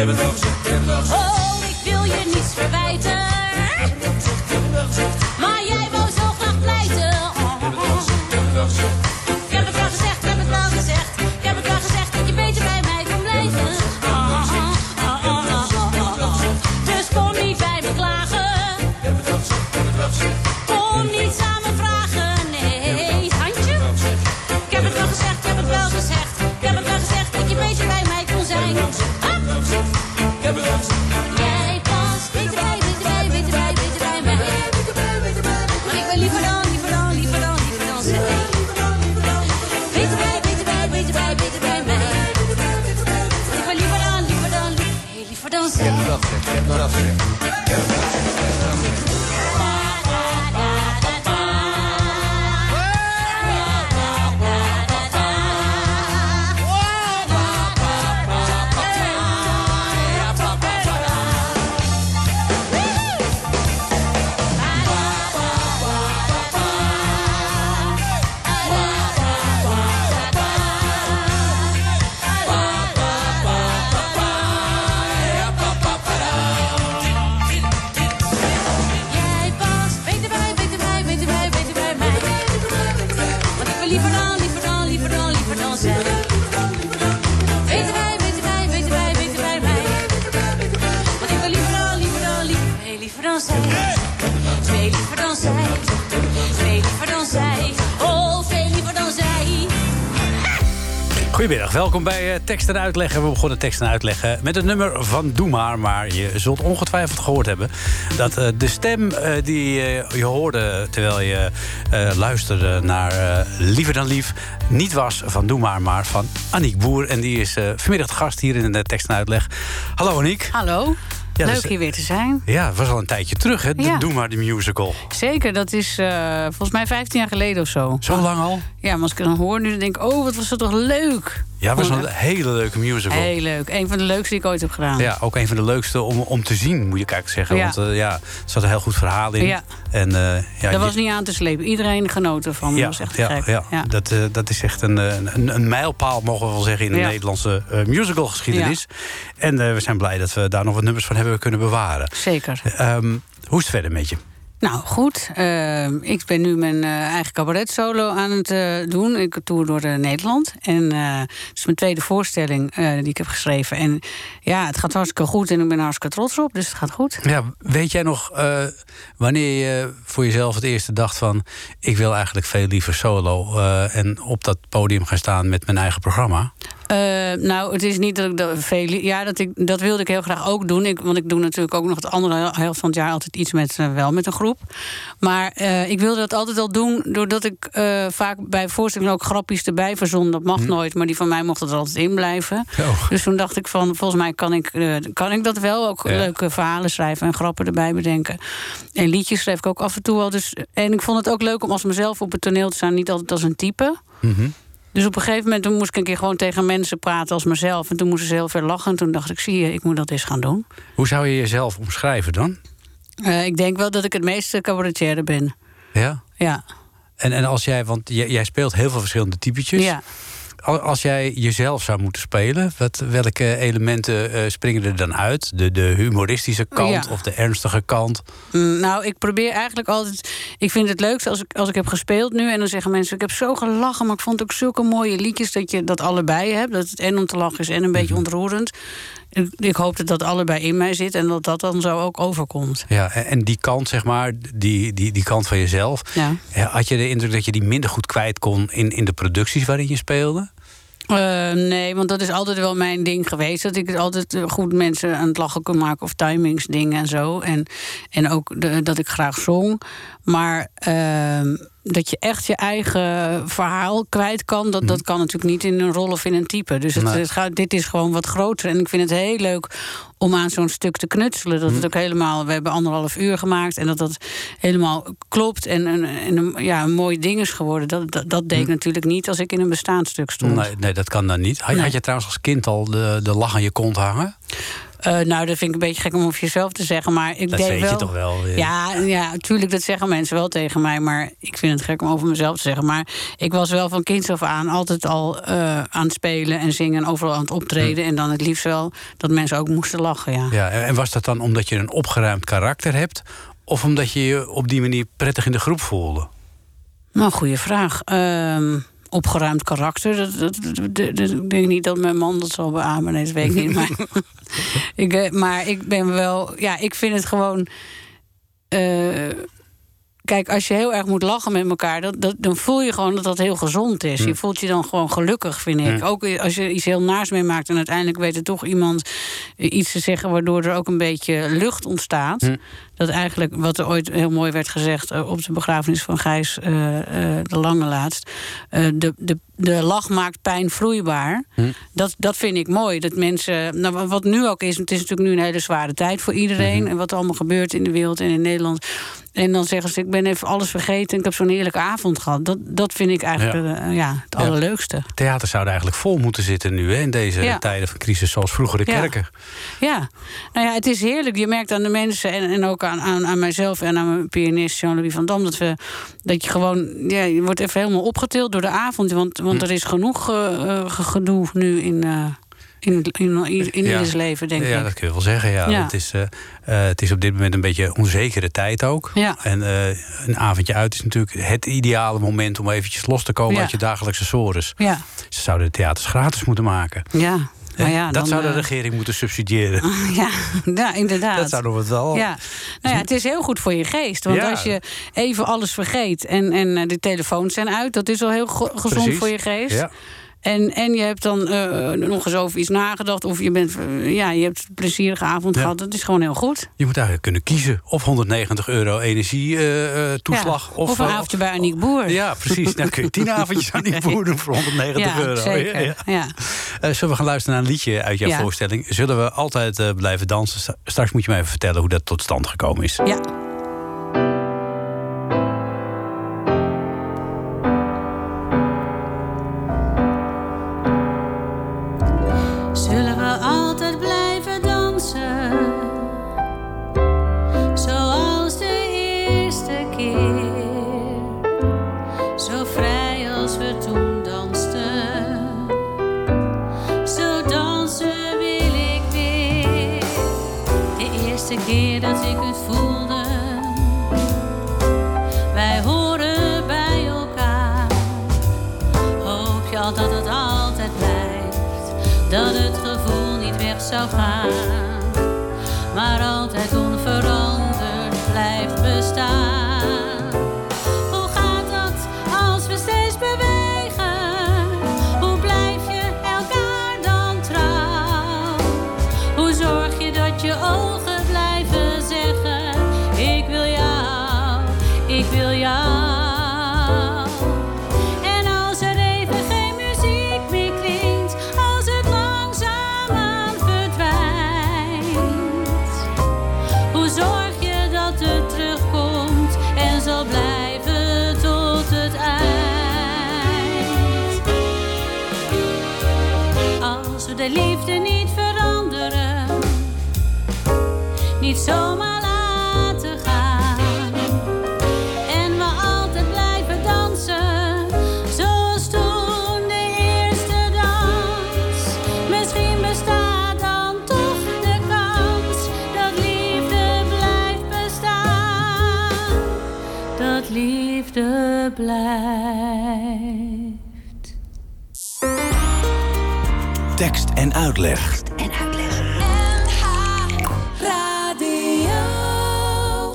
Ik heb welkom bij eh, Tekst en Uitleggen. We begonnen tekst en uitleggen met het nummer van Doe Maar. Maar je zult ongetwijfeld gehoord hebben dat eh, de stem eh, die eh, je hoorde terwijl je eh, luisterde naar eh, Liever dan Lief niet was van Doe Maar, maar van Aniek Boer. En die is eh, vanmiddag de gast hier in de tekst en uitleg. Hallo Aniek. Hallo. Ja, Leuk hier weer te zijn. Ja, het was al een tijdje terug, hè? Ja. Doe Maar de musical. Zeker, dat is eh, volgens mij 15 jaar geleden of zo. Zo lang al? Ja, maar als ik dan hoor nu, dan denk ik... oh, wat was dat toch leuk. Ja, het was een hele leuke musical. Heel leuk. Een van de leukste die ik ooit heb gedaan. Ja, ook een van de leukste om, om te zien, moet je eigenlijk zeggen. Ja. Want eh, ja, er zat een heel goed verhaal in. Ja. En, eh, ja, dat was niet aan te slepen. Iedereen genoten van. dat Ja, was echt ja, ja. Ja. Dat, eh, dat is echt een, een, een mijlpaal, mogen we wel zeggen, in de. Nederlandse musicalgeschiedenis. En we zijn blij dat we daar nog wat nummers van hebben kunnen bewaren. Zeker. Ehm, hoe is het verder met je? Nou, goed. eh, ik ben nu mijn eh, eigen cabaret solo aan het eh, doen. Ik tour door eh, Nederland. En het is mijn tweede voorstelling die ik heb geschreven. En ja, het gaat hartstikke goed en ik ben hartstikke trots op. Dus het gaat goed. Ja, weet jij nog wanneer je voor jezelf het eerste dacht van... ik wil eigenlijk veel liever solo en op dat podium gaan staan met mijn eigen programma? Eh, nou, het is niet dat ik dat veel. Ja, dat, ik, dat wilde ik heel graag ook doen. Ik, want ik doe natuurlijk ook nog het andere helft van het jaar altijd iets met eh, wel met een groep. Maar eh, ik wilde dat altijd al doen, doordat ik vaak bij voorstellingen ook grapjes erbij verzon. Dat mag nooit, maar die van mij mochten er altijd in blijven. Oh. Dus toen dacht ik van, volgens mij kan ik, kan ik dat wel. Ook Ja. leuke verhalen schrijven en grappen erbij bedenken. En liedjes schreef ik ook af en toe al. Dus, en ik vond het ook leuk om als mezelf op het toneel te staan. Niet altijd als een type. Dus op een gegeven moment toen moest ik een keer gewoon tegen mensen praten als mezelf. En toen moesten ze heel veel lachen. En toen dacht ik, zie je, ik moet dat eens gaan doen. Hoe zou je jezelf omschrijven dan? Eh, ik denk wel dat ik het meeste cabaretière ben. Ja? Ja. En, en als jij, want jij, jij speelt heel veel verschillende typetjes. ja. Al- Als jij jezelf zou moeten spelen, wat, welke elementen eh, springen er dan uit? De, de humoristische kant Ja. of de ernstige kant? Mm, Nou, ik probeer eigenlijk altijd. Ik vind het leukste als ik, als ik heb gespeeld nu. En dan zeggen mensen: Ik heb zo gelachen, maar ik vond ook zulke mooie liedjes dat je dat allebei hebt. Dat het en om te lachen is en een beetje ontroerend. Ik, hoop dat dat allebei in mij zit en dat dat dan zo ook overkomt. Ja, en- die kant, zeg maar, die, die, die kant van jezelf. Ja. Had je de indruk dat je die minder goed kwijt kon in, in de producties waarin je speelde? Eh, nee, want dat is altijd wel mijn ding geweest. Dat ik het altijd eh, goed mensen aan het lachen kon maken. Of timingsdingen en zo. En, en ook de- dat ik graag zong. Maar ehm, dat je echt je eigen verhaal kwijt kan... Dat, dat kan natuurlijk niet in een rol of in een type. Dus het, het gaat, dit is gewoon wat groter. En ik vind het heel leuk om aan zo'n stuk te knutselen. Dat het ook helemaal... We hebben anderhalf uur gemaakt. En dat dat helemaal klopt. En, en, ja, een mooi ding is geworden. Dat, dat, dat deed ik natuurlijk niet als ik in een bestaand stuk stond. Nee, nee, dat kan dan niet. Had, Nee. had je trouwens als kind al de, de lach aan je kont hangen? Eh, nou, dat vind ik een beetje gek om over jezelf te zeggen. Maar ik Dat deed weet wel... je toch wel? Ja, ja, tuurlijk, dat zeggen mensen wel tegen mij. Maar ik vind het gek om over mezelf te zeggen. Maar ik was wel van kinds af aan altijd al eh, aan het spelen en zingen... en overal aan het optreden. En dan het liefst wel dat mensen ook moesten lachen, ja. Ja, en en was dat dan omdat je een opgeruimd karakter hebt? Of omdat je je op die manier prettig in de groep voelde? Nou, goede vraag. Ehm, opgeruimd karakter. Dat, dat, dat- dat- dat- ik denk niet dat mijn man dat zal beamen. Nee, dat weet ik niet. Maar ik, eh, maar ik ben wel... Ja, ik vind het gewoon... eh, kijk, als je heel erg moet lachen met elkaar... Dat, dat, dan voel je gewoon dat dat heel gezond is. Je voelt je dan gewoon gelukkig, vind ik. Ook als je iets heel naars meemaakt... en uiteindelijk weet er toch iemand iets te zeggen... waardoor er ook een beetje lucht ontstaat. Dat eigenlijk, wat er ooit heel mooi werd gezegd... eh, op de begrafenis van Gijs eh, eh, de Lange laatst... de, de, de lach maakt pijn vloeibaar. Dat, dat vind ik mooi. Dat mensen, nou, wat nu ook is... het is natuurlijk nu een hele zware tijd voor iedereen... en wat er allemaal gebeurt in de wereld en in Nederland... En dan zeggen ze, ik ben even alles vergeten... en ik heb zo'n heerlijke avond gehad. Dat, dat vind ik eigenlijk Ja. eh, ja, het allerleukste. Theaters zouden eigenlijk vol moeten zitten nu, hè, in deze tijden van crisis, zoals vroeger de kerken. Ja, nou ja, het is heerlijk. Je merkt aan de mensen en, en ook aan, aan, aan mijzelf en aan mijn pianist Jean-Louis van Dam... Dat, we, dat je gewoon, ja, je wordt even helemaal opgetild door de avond. Want, want er is genoeg eh, eh, ge- gedoe nu in, in, in, in, Ja. ieders leven, denk ja, ik. dat kun je wel zeggen. Ja. Ja. Het, is, eh, eh, het is op dit moment een beetje onzekere tijd ook. Ja. En eh, een avondje uit is natuurlijk het ideale moment om eventjes los te komen Ja. uit je dagelijkse sores. Ja, Ze zouden de theaters gratis moeten maken. ja. Ja, dat dan, zou de regering moeten subsidiëren. Ja, ja, inderdaad. Dat zouden we wel. Ja, nou ja, het is heel goed voor je geest. Want Ja. als je even alles vergeet en, en de telefoons zijn uit, dat is al heel gezond Precies. voor je geest. Ja. En, en je hebt dan eh, nog eens over iets nagedacht. Of je, bent, eh, ja, je hebt een plezierige avond Ja. gehad. Dat is gewoon heel goed. Je moet eigenlijk kunnen kiezen. Of 190 euro energietoeslag. Ja, of, een eh, avondje bij Aniek Boer. Ja, precies. Dan kun je tien avondjes aan die boer doen voor 190 Ja, euro. zeker. Ja, zullen we gaan luisteren naar een liedje uit jouw voorstelling? Zullen we altijd blijven dansen? Straks moet je me even vertellen hoe dat tot stand gekomen is. ja. Niet weg Tekst en uitleg.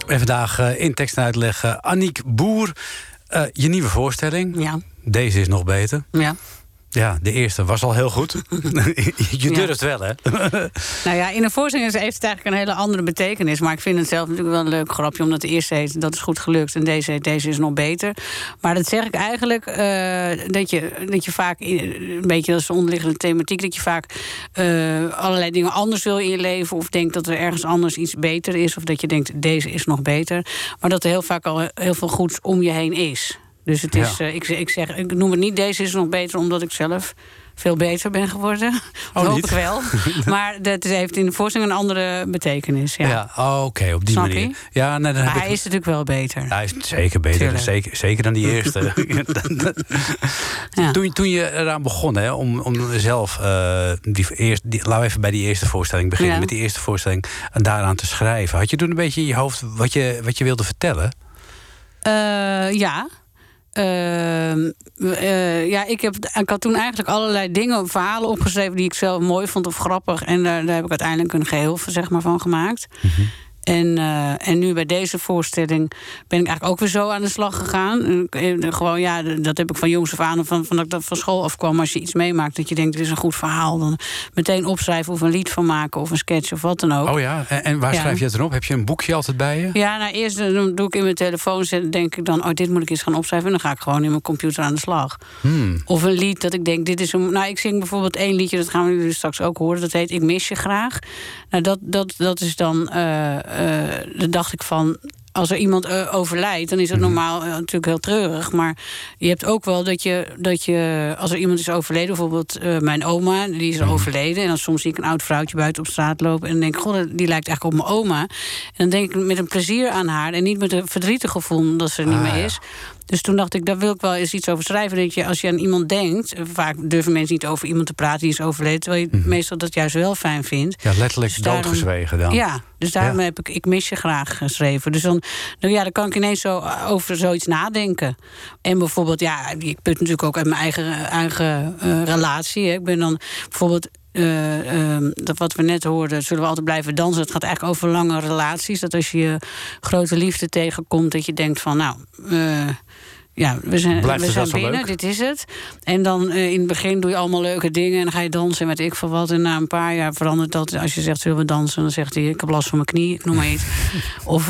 En vandaag eh, in tekst en uitleg eh, Aniek Boer. Eh, je nieuwe voorstelling. Ja, Deze is nog beter. ja. Ja, de eerste was al heel goed. je Ja. durft wel, hè? Nou ja, in een voorstelling heeft het eigenlijk een hele andere betekenis. Maar ik vind het zelf natuurlijk wel een leuk grapje, omdat de eerste heet dat is goed gelukt en deze heet deze is nog beter. Maar dat zeg ik eigenlijk eh, dat, je, dat je vaak een beetje dat is de onderliggende thematiek, dat je vaak eh, allerlei dingen anders wil in je leven of denkt dat er ergens anders iets beter is of dat je denkt deze is nog beter. Maar dat er heel vaak al heel veel goeds om je heen is. Dus het is, Ja. eh, ik, ik zeg, ik noem het niet deze is nog beter omdat ik zelf veel beter ben geworden. Oh, hoop ik wel. maar dat heeft in de voorstelling een andere betekenis. Ja. Ja, oh, oké, op die Snap manier. je? Ja, nee, dan heb Maar ik- hij is natuurlijk wel beter. Hij is zeker beter, Tuurlijk. zeker, zeker dan die eerste. Ja. toen, toen je eraan begon, hè, om, om zelf, eh, die eerst, die, laten we even bij die eerste voorstelling beginnen, Ja. met die eerste voorstelling en daaraan te schrijven. Had je toen een beetje in je hoofd wat je, wat je wilde vertellen? Eh, ja. Ehm, eh, ja, ik, heb, ik had toen eigenlijk allerlei dingen, verhalen opgeschreven die ik zelf mooi vond of grappig. En daar, daar heb ik uiteindelijk een geheel zeg maar, van gemaakt. En, eh, en nu bij deze voorstelling ben ik eigenlijk ook weer zo aan de slag gegaan. En, eh, Gewoon, ja, dat heb ik van jongs af aan, van, van dat ik dat van school afkwam. Als je iets meemaakt dat je denkt, dit is een goed verhaal. Dan meteen opschrijven of een lied van maken of een sketch of wat dan ook. Oh ja, en, en waar Ja. schrijf je het dan op? Heb je een boekje altijd bij je? Ja, nou eerst eh, dan doe ik in mijn telefoon, denk ik dan, oh, dit moet ik eens gaan opschrijven. En dan ga ik gewoon in mijn computer aan de slag. Hmm. Of een lied dat ik denk, dit is een. Nou, ik zing bijvoorbeeld één liedje, dat gaan we jullie straks ook horen. Dat heet Ik mis je graag. Nou, dat, dat, dat is dan. eh eh dan dacht ik van. Als er iemand eh, overlijdt, dan is het normaal eh, natuurlijk heel treurig. Maar je hebt ook wel dat je, dat je als er iemand is overleden, bijvoorbeeld mijn oma, die is overleden. En dan soms zie ik een oud vrouwtje buiten op straat lopen. En dan denk ik, god, die lijkt eigenlijk op mijn oma. En dan denk ik met een plezier aan haar. En niet met een verdrietig gevoel dat ze er niet Ah, meer ja. Dus toen dacht ik, daar wil ik wel eens iets over schrijven. Dat je, als je aan iemand denkt, eh, vaak durven mensen niet over iemand te praten die is overleden. Terwijl je meestal dat juist wel fijn vindt. Ja, letterlijk Dus daarom- doodgezwegen dan. Ja, dus daarom Ja. heb ik Ik mis je graag geschreven. Dus dan, nou ja, dan kan ik ineens zo over zoiets nadenken. En bijvoorbeeld, ja, ik put natuurlijk ook uit mijn eigen, eigen eh, relatie. Hè. Ik ben dan bijvoorbeeld. Ehm, dat wat we net hoorden, zullen we altijd blijven dansen. Het gaat eigenlijk over lange relaties. Dat als je je grote liefde tegenkomt, dat je denkt van, nou, eh, ja, we zijn, Blijft we zijn binnen, leuk. dit is het. En dan eh, in het begin doe je allemaal leuke dingen en dan ga je dansen en weet ik veel wat. En na een paar jaar verandert dat. Als je zegt, zullen we dansen? Dan zegt hij, ik heb last van mijn knie, ik noem maar iets. of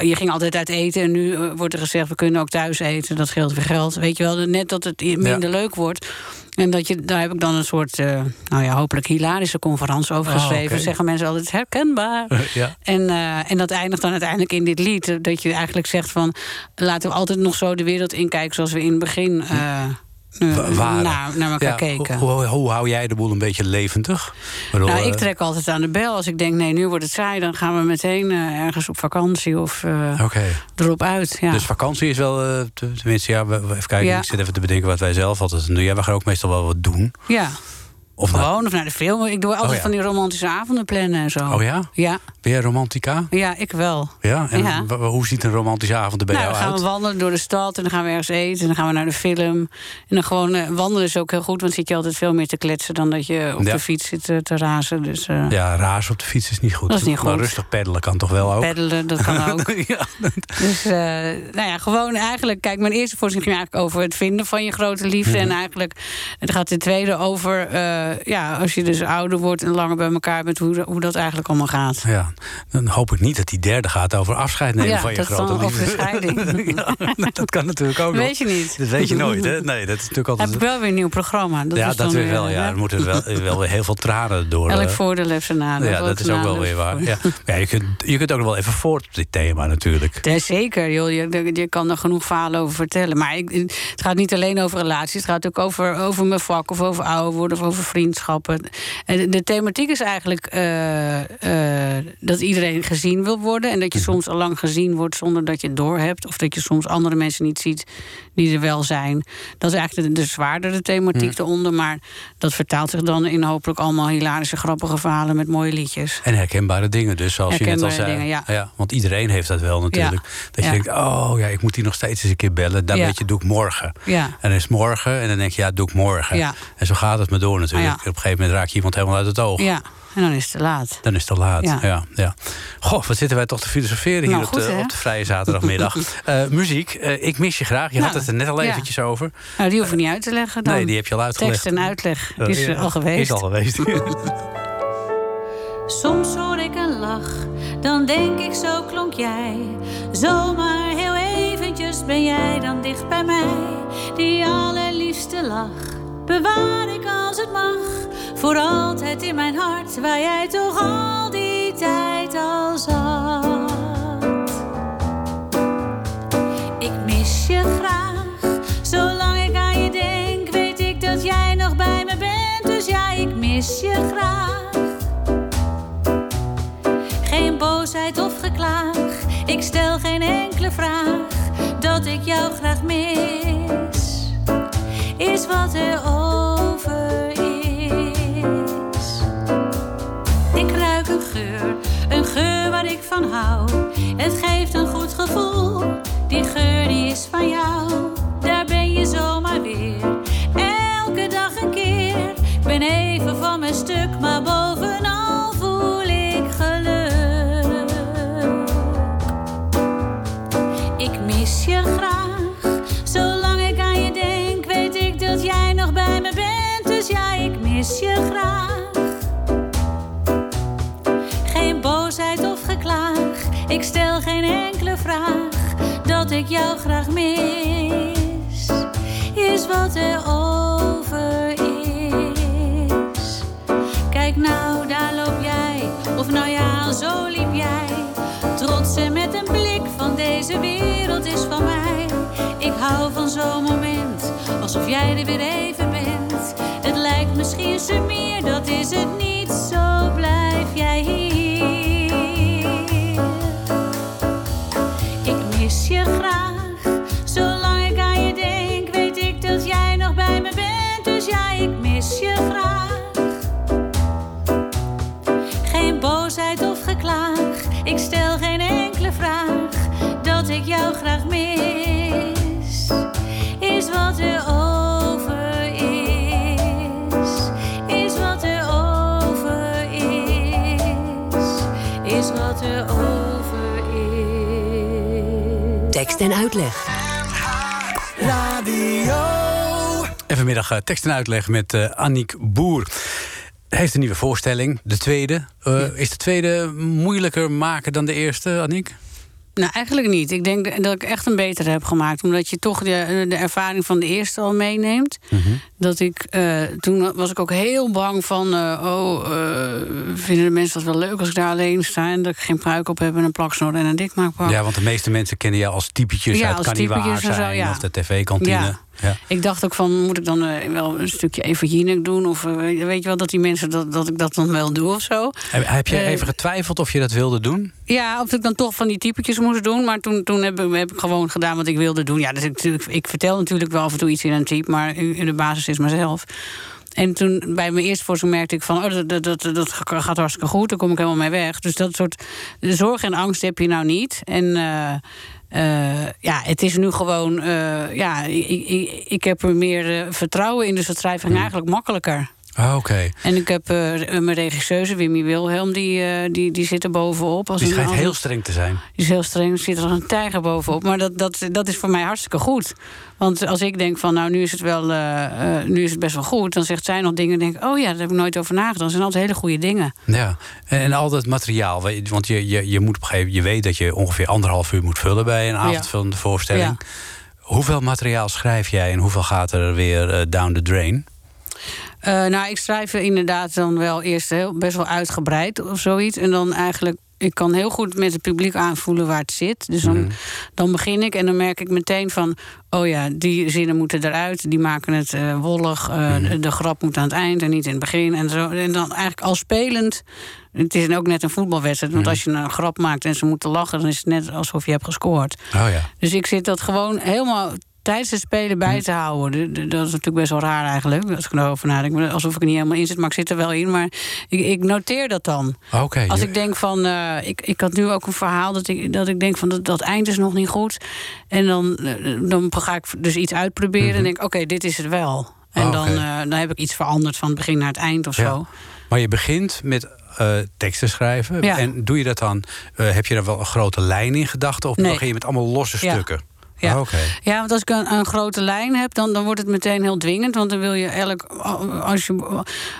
je ging altijd uit eten en nu wordt er gezegd, we kunnen ook thuis eten. Dat scheelt weer geld. Weet je wel, net dat het minder leuk wordt. En dat je, daar heb ik dan een soort, eh, nou ja, hopelijk hilarische conferentie over Oh, geschreven. Zeggen mensen altijd herkenbaar. ja. En, eh, en dat eindigt dan uiteindelijk in dit lied. eh, Dat je eigenlijk zegt van... laten we altijd nog zo de wereld inkijken... zoals we in het begin eh, eh, waren. naar, naar elkaar Ja, keken. Hoe, hoe, hoe hou jij de boel een beetje levendig? Nou, ik eh, trek altijd aan de bel. Als ik denk, nee, nu wordt het saai... dan gaan we meteen eh, ergens op vakantie of eh, erop uit. Ja. Dus vakantie is wel, eh, te- tenminste, ja, we, we- even kijken. Ja. Ik zit even te bedenken wat wij zelf altijd doen. Ja, we gaan ook meestal wel wat doen. ja, Of gewoon. Of naar de film. Ik doe altijd Oh, ja. van die romantische avonden plannen en zo. oh ja? Ja, Ben jij romantica? ja ik wel. Ja? En Ja. hoe ziet een romantische avond er bij nou, jou dan gaan uit? we wandelen door de stad en dan gaan we ergens eten. En dan gaan we naar de film. En dan gewoon eh, wandelen is ook heel goed. Want zit je altijd veel meer te kletsen dan dat je op Ja. de fiets zit eh, te razen. Dus eh Ja, raas op de fiets is niet goed. Dat is niet Maar goed. rustig peddelen kan toch wel ook? peddelen, dat kan ook. ja. Dus nou ja, gewoon eigenlijk... Kijk, mijn eerste voorstelling ging eigenlijk over het vinden van je grote liefde. Mhm. En eigenlijk het gaat de tweede over... eh, ja, als je dus ouder wordt en langer bij elkaar bent... hoe, hoe dat eigenlijk allemaal gaat. ja, dan hoop ik niet dat die derde gaat over afscheid nemen Ja, van je grote over liefde. scheiding. ja, dat kan natuurlijk ook. Weet je niet. Dat weet je nooit, hè? Nee, dat is natuurlijk altijd... Heb ik wel weer een nieuw programma. Dat ja, is dat weer wel. Ja, er moeten wel, wel weer heel veel tranen door. Elk eh, voordeel heeft zijn nadeel. ja, dat is ook wel weer waar. Ja, je, kunt, je kunt ook nog wel even voort op dit thema natuurlijk. Ja, zeker, joh. Je, je kan er genoeg verhalen over vertellen. Maar ik, het gaat niet alleen over relaties. Het gaat ook over, over mijn vak of over ouder worden of over vriendschappen. En de, thematiek is eigenlijk eh, eh, dat iedereen gezien wil worden. En dat je soms al lang gezien wordt zonder dat je het doorhebt. Of dat je soms andere mensen niet ziet die er wel zijn. Dat is eigenlijk de, de zwaardere thematiek eronder. Maar dat vertaalt zich dan in hopelijk allemaal hilarische, grappige verhalen met mooie liedjes. En herkenbare dingen dus, zoals je net al zei. dingen, ja. want iedereen heeft dat wel natuurlijk. Dat je denkt, oh ja, ik moet die nog steeds eens een keer bellen. Dan weet je, doe ik morgen. En dan is morgen en dan denk je, ja, doe ik morgen. En zo gaat het maar door natuurlijk. Ja. Op een gegeven moment raak je iemand helemaal uit het oog. Ja, en dan is het te laat. Dan is het te laat. Ja. Ja. Ja, Goh, wat zitten wij toch te filosoferen hier Nou, op, de, hè? op de vrije zaterdagmiddag. Eh, muziek, eh, ik mis je graag. Je had Nou, het er net al ja. eventjes over. Nou, die hoef ik niet uit te leggen. Dan. Nee, die heb je al uitgelegd. Tekst en uitleg. Die is Ja, eh, al geweest. Is al geweest. Soms hoor ik een lach, dan denk ik zo klonk jij. Zomaar heel eventjes ben jij dan dicht bij mij. Die allerliefste lach bewaar ik als het mag. Voor altijd in mijn hart, waar jij toch al die tijd al zat. Ik mis je graag, zolang ik aan je denk, weet ik dat jij nog bij me bent. Dus ja, ik mis je graag. Geen boosheid of geklaag, ik stel geen enkele vraag dat ik jou graag mis. Is wat er over is. Ik ruik een geur, een geur waar ik van hou. Het geeft een goed gevoel, die geur die is van jou. Daar ben je zomaar weer, elke dag een keer. Ik ben even van mijn stuk, maar bovenal je graag. Geen boosheid of geklaag, ik stel geen enkele vraag dat ik jou graag mis. Is wat er over is. Kijk nou, daar loop jij, of nou ja, zo liep jij. Trots en met een blik van deze wereld is van mij. Ik hou van zo'n moment, alsof jij er weer even. Het lijkt misschien meer, dat is het niet, zo blijf jij hier. En uitleg. En vanmiddag eh, tekst en uitleg met eh Annick Boer. Hij heeft een nieuwe voorstelling, de tweede. Eh, Is de tweede moeilijker maken dan de eerste, Annick? Nou, eigenlijk niet. Ik denk dat ik echt een betere heb gemaakt. Omdat je toch de, de ervaring van de eerste al meeneemt. Dat ik, eh, toen was ik ook heel bang van... eh, oh, eh, vinden de mensen dat wel leuk als ik daar alleen sta... en dat ik geen pruik op heb en een plaksnor en een dikmaakpak. Ja, want de meeste mensen kennen jou als typetjes Ja, uit als typetjes zo, zijn ja. of de tv-kantine. Ja. Ja. Ik dacht ook van, moet ik dan eh, wel een stukje even Jinek doen? Of eh, weet je wel, dat die mensen dat, dat ik dat dan wel doe of zo. Heb, heb je Eh, even getwijfeld of je dat wilde doen? Ja, of ik dan toch van die typetjes moest doen. Maar toen, toen heb, ik, heb ik gewoon gedaan wat ik wilde doen. Ja, dus ik, ik, vertel natuurlijk wel af en toe iets in een type, maar in, de basis is mezelf. En toen bij mijn eerste voorstelling merkte ik van... oh, dat, dat, dat, gaat hartstikke goed, daar kom ik helemaal mee weg. Dus dat soort zorg en angst heb je nou niet. En eh, ja, het is nu gewoon... eh, ja, ik, ik, ik heb er meer eh, vertrouwen in, dus het schrijven ging eigenlijk makkelijker. Ah, Oké. En ik heb eh, mijn regisseuse, Wimmy Wilhelm, die, eh, die, die zit er bovenop. Als Die schijnt een- heel streng te zijn. die is heel streng, zit er als een tijger bovenop. Maar dat, dat, dat is voor mij hartstikke goed. Want als ik denk van, nou, nu is het wel, eh, nu is het best wel goed... dan zegt zij nog dingen en denk ik, oh ja, daar heb ik nooit over nagedacht. Dat zijn altijd hele goede dingen. Ja, en, en al dat materiaal. Want je, je, je moet op een gegeven je weet dat je ongeveer anderhalf uur moet vullen bij een avond Ja. van de voorstelling. Ja. Hoeveel materiaal schrijf jij en hoeveel gaat er weer down the drain? Eh, nou, ik schrijf inderdaad dan wel eerst heel, best wel uitgebreid of zoiets. En dan eigenlijk ik kan heel goed met het publiek aanvoelen waar het zit. Dus dan, Mhm. dan begin ik en dan merk ik meteen van... oh ja, die zinnen moeten eruit, die maken het eh, wollig. eh, Mhm. de, de grap moet aan het eind en niet in het begin. En, zo. en dan eigenlijk al spelend... Het is ook net een voetbalwedstrijd. Mhm. Want als je een grap maakt en ze moeten lachen... dan is het net alsof je hebt gescoord. Oh ja. Dus ik zit dat gewoon helemaal tijdens het spelen bij Hm. te houden. De- de- Dat is natuurlijk best wel raar eigenlijk, als ik erover nadenk. Alsof ik er niet helemaal in zit, maar ik zit er wel in. Maar ik, ik noteer dat dan. Als je- ik denk van, eh, ik, ik had nu ook een verhaal dat ik, dat ik denk van dat, dat eind is nog niet goed. En dan, eh, dan ga ik dus iets uitproberen en denk, oké, dit is het wel. En Oh, dan, eh, dan heb ik iets veranderd van het begin naar het eind of Ja. zo. Maar je begint met eh, teksten schrijven. Ja. En doe je dat dan? heb je daar wel een grote lijn in gedachten? Of Nee. begin je met allemaal losse Ja. stukken? Ja. Oh. Ja, want als ik een, een grote lijn heb, dan, dan wordt het meteen heel dwingend. Want dan wil je elk. Als je,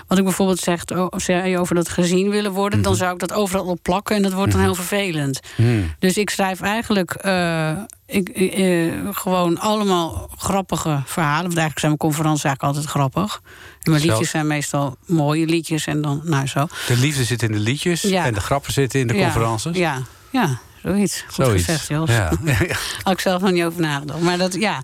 wat ik bijvoorbeeld zei over dat gezien willen worden, dan zou ik dat overal op plakken en dat wordt dan heel vervelend. Hmm. Dus ik schrijf eigenlijk eh, ik, eh, gewoon allemaal grappige verhalen. Want eigenlijk zijn mijn conferenties eigenlijk altijd grappig. En mijn liedjes zijn meestal mooie liedjes en dan, nou zo. De liefde zit in de liedjes Ja. en de grappen zitten in de Ja, conferences. Ja, ja, zoiets. Goed Zoiets. gezegd, Jos. Ja. Had ik zelf nog niet over nagedacht. Maar dat, ja.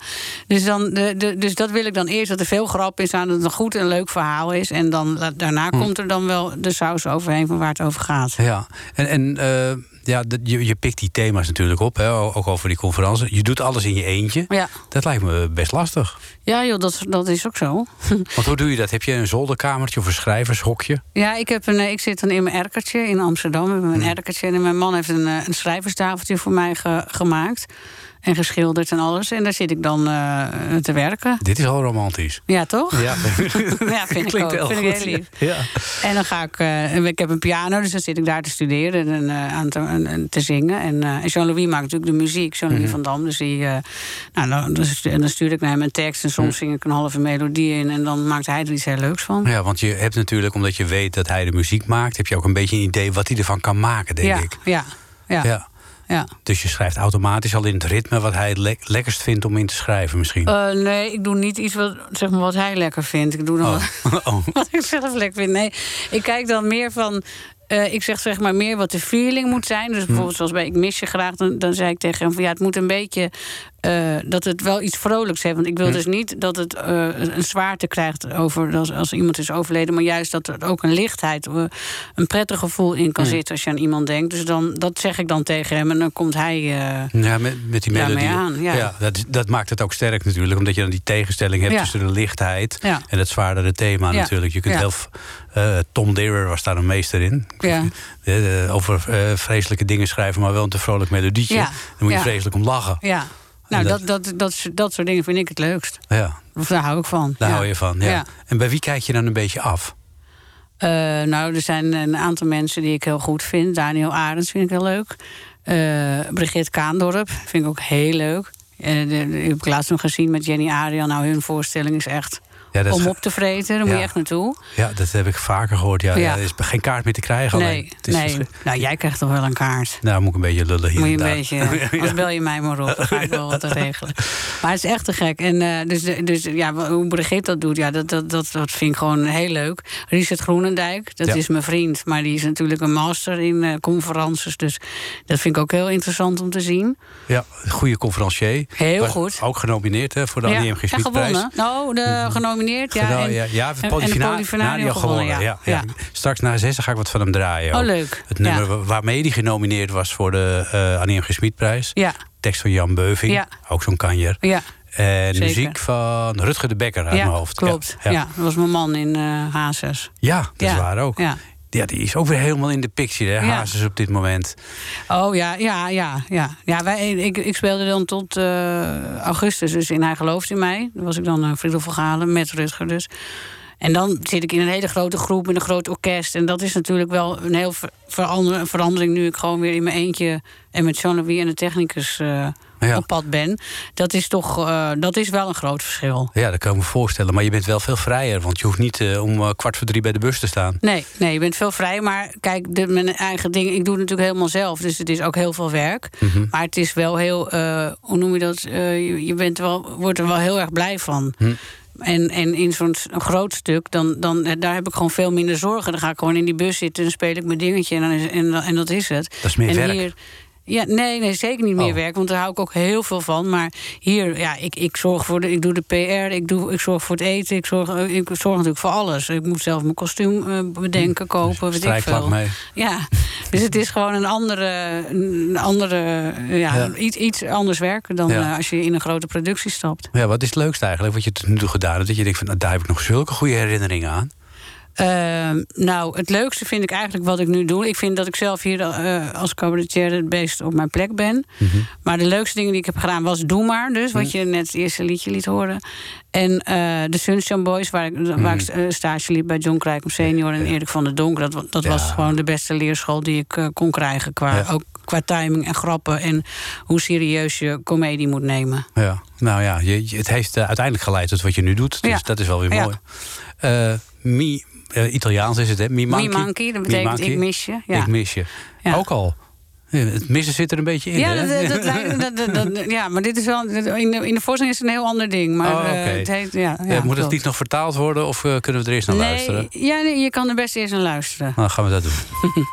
Dus, dan, de, de, dus dat wil ik dan eerst, dat er veel grap is aan, dat het een goed en leuk verhaal is. En dan, daarna Hm. komt er dan wel de saus overheen van waar het over gaat. Ja, en, en eh, ja, je, je pikt die thema's natuurlijk op, hè, ook over die conferenties. Je doet alles in je eentje. Ja, Dat lijkt me best lastig. ja joh, dat, dat is ook zo. Want hoe doe je dat? Heb je een zolderkamertje of een schrijvershokje? Ja, ik, heb een, eh, ik zit dan in mijn erkertje in Amsterdam. We hebben een erkertje. En mijn man heeft een, eh, een schrijverstafeltje voor mij ge- gemaakt. En geschilderd en alles. En daar zit ik dan eh, te werken. Dit is al romantisch. Ja, toch? Ja, Ja, vind ik Klinkt ook. heel Vind ik heel lief. Ja. En dan ga ik. eh, ik heb een piano, dus dan zit ik daar te studeren en eh, aan te, en- en te zingen. En, Jean-Louis maakt natuurlijk de muziek, Jean-Louis Mhm. van Dam. Dus die. nou, dan, en dan stuur ik naar hem een tekst en soms zing ik een halve melodie in. En dan maakt hij er iets heel leuks van. ja, want je hebt natuurlijk, omdat je weet dat hij de muziek maakt, heb je ook een beetje een idee wat hij ervan kan maken, denk ja, ik. ja, ja, ja. Ja. Dus je schrijft automatisch al in het ritme wat hij het le- lekkerst vindt om in te schrijven, misschien. Eh, nee, ik doe niet iets wat, zeg maar, wat hij lekker vindt. Ik doe dan wat, oh. wat ik zelf lekker vind. Nee, ik kijk dan meer van. eh, ik zeg zeg maar meer wat de feeling moet zijn. Dus bijvoorbeeld zoals bij Ik mis je graag. Dan, dan zei ik tegen hem van ja, het moet een beetje... eh, dat het wel iets vrolijks heeft. Want ik wil dus niet dat het eh, een zwaarte krijgt over als, als iemand is overleden. Maar juist dat er ook een lichtheid, eh, een prettig gevoel in kan zitten als je aan iemand denkt. Dus dan, dat zeg ik dan tegen hem. En dan komt hij. Ja, met, met die melodie. aan, ja. dat, dat maakt het ook sterk natuurlijk. Omdat je dan die tegenstelling hebt Ja. tussen de lichtheid Ja. en het zwaardere thema natuurlijk. Je kunt heel... Tom Deere was daar een meester in. Ja. Over vreselijke dingen schrijven, maar wel een te vrolijk melodietje. Dan moet je vreselijk om lachen. ja. Nou, dat- dat, dat, dat, soort dingen vind ik het leukst. Ja, Of daar hou ik van. daar ja. hou je van. Ja. Ja. En bij wie kijk je dan een beetje af? Eh, nou, er zijn een aantal mensen die ik heel goed vind. Daniel Arends vind ik heel leuk. Eh Brigitte Kaandorp vind ik ook heel leuk. Eh, de, de- die heb ik laatst nog gezien met Jenny Ariel. Nou, hun voorstelling is echt Ja, dat, om op te vreten. Daar moet je echt naartoe. ja, dat heb ik vaker gehoord. Ja, Ja. Er is geen kaart meer te krijgen. alleen. Nee, Het is nee. Nou, jij krijgt toch wel een kaart. Nou, moet ik een beetje lullen hier. Moet je en een beetje, anders bel je mij maar op. Dan ga ik wel wat regelen. Maar het is echt te gek. En eh, dus, dus ja, hoe Brigitte dat doet, ja, dat, dat, dat, dat vind ik gewoon heel leuk. Richard Groenendijk, dat is mijn vriend. Maar die is natuurlijk een master in eh, conferences. Dus dat vind ik ook heel interessant om te zien. Ja, goede conferencier. Heel Was goed. Ook genomineerd hè, voor de ja, Annie M. G. en gewonnen. Nou, de genomineerd, ja. Gedaan, en, ja, ja, en- en gewonnen, gewonnen. Ja, ja. ja. Straks na zes ga ik wat van hem draaien. Oh, leuk. Het nummer Ja. wa- waarmee hij genomineerd was voor de eh Annie M. G. Smitprijs. Ja, Tekst van Jan Beuving, Ja. ook zo'n kanjer. ja, En Zeker. muziek van Rutger de Bekker uit ja mijn hoofd. klopt. Ja, Ja, dat was mijn man in eh Hazes. Ja, dat is Ja, waar ook. Ja. Die is ook weer helemaal in de picture, hè, Ja. Hazes op dit moment. Oh ja, ja, ja, ja. ja wij, ik, ik speelde dan tot eh, augustus, dus in Hij gelooft in mij. Dan was ik dan uh, Friedel van Galen met Rutger dus. En dan zit ik in een hele grote groep met een groot orkest. En dat is natuurlijk wel een heel ver- verander- verandering nu ik gewoon weer in mijn eentje en met Jean-Louis en de technicus eh, Ja. op pad ben. Dat is toch, eh, dat is wel een groot verschil. Ja, dat kan ik me voorstellen. Maar je bent wel veel vrijer, want je hoeft niet eh, om eh, kwart voor drie bij de bus te staan. Nee, nee, je bent veel vrij. Maar kijk, de, mijn eigen dingen, ik doe het natuurlijk helemaal zelf. Dus het is ook heel veel werk. Mhm. Maar het is wel heel, hoe noem je dat? Je, je bent wel, wordt er wel heel erg blij van. Hm. En, en in zo'n groot stuk, dan, dan, daar heb ik gewoon veel minder zorgen. Dan ga ik gewoon in die bus zitten en speel ik mijn dingetje en, dan is, en, dat is het. Dat is meer en werk. Hier, ja, nee, nee, zeker niet meer Oh. werk, want daar hou ik ook heel veel van. Maar hier, ja, ik, ik zorg voor de, ik doe de PR, ik, doe, ik zorg voor het eten, ik zorg, eh, ik zorg natuurlijk voor alles. Ik moet zelf mijn kostuum eh, bedenken, kopen, weet ik veel. mee. Ja, dus het is gewoon een andere, een andere ja, Ja. Iets, iets anders werken dan Ja. eh, als je in een grote productie stapt. Ja, wat is het leukste eigenlijk wat je tot nu toe gedaan hebt? Dat je denkt van, nou, daar heb ik nog zulke goede herinneringen aan. Ehm, nou, het leukste vind ik eigenlijk wat ik nu doe. Ik vind dat ik zelf hier eh, als cabaretier het best op mijn plek ben. Mhm. Maar de leukste dingen die ik heb gedaan was Doe Maar. Dus wat je net het eerste liedje liet horen. En eh, de Sunshine Boys, waar ik, waar ik eh, stage liep bij John Krijkom senior en Erik van der Donk. Dat, dat Ja. was gewoon de beste leerschool die ik kon krijgen. Qua, Ja. Ook qua timing en grappen. En hoe serieus je comedie moet nemen. Ja, nou ja, je, het heeft uiteindelijk geleid tot wat je nu doet. Dus Ja. dat is wel weer mooi. Eh, eh, Italiaans is het, hè? Mi manchi. Mi manchi, dat betekent manchi. ik mis je. Ja. Ik mis je. Ja. Ook al. Het missen zit er een beetje in, Ja, hè? dat, dat, ja, maar dit is wel. In de, in de voorstelling is het een heel ander ding. Maar Oh, eh, het heet. Ja, Eh, ja, Moet het niet nog vertaald worden of kunnen we er eerst naar luisteren? Ja, nee, je kan er best eerst naar luisteren. Nou, dan gaan we dat doen.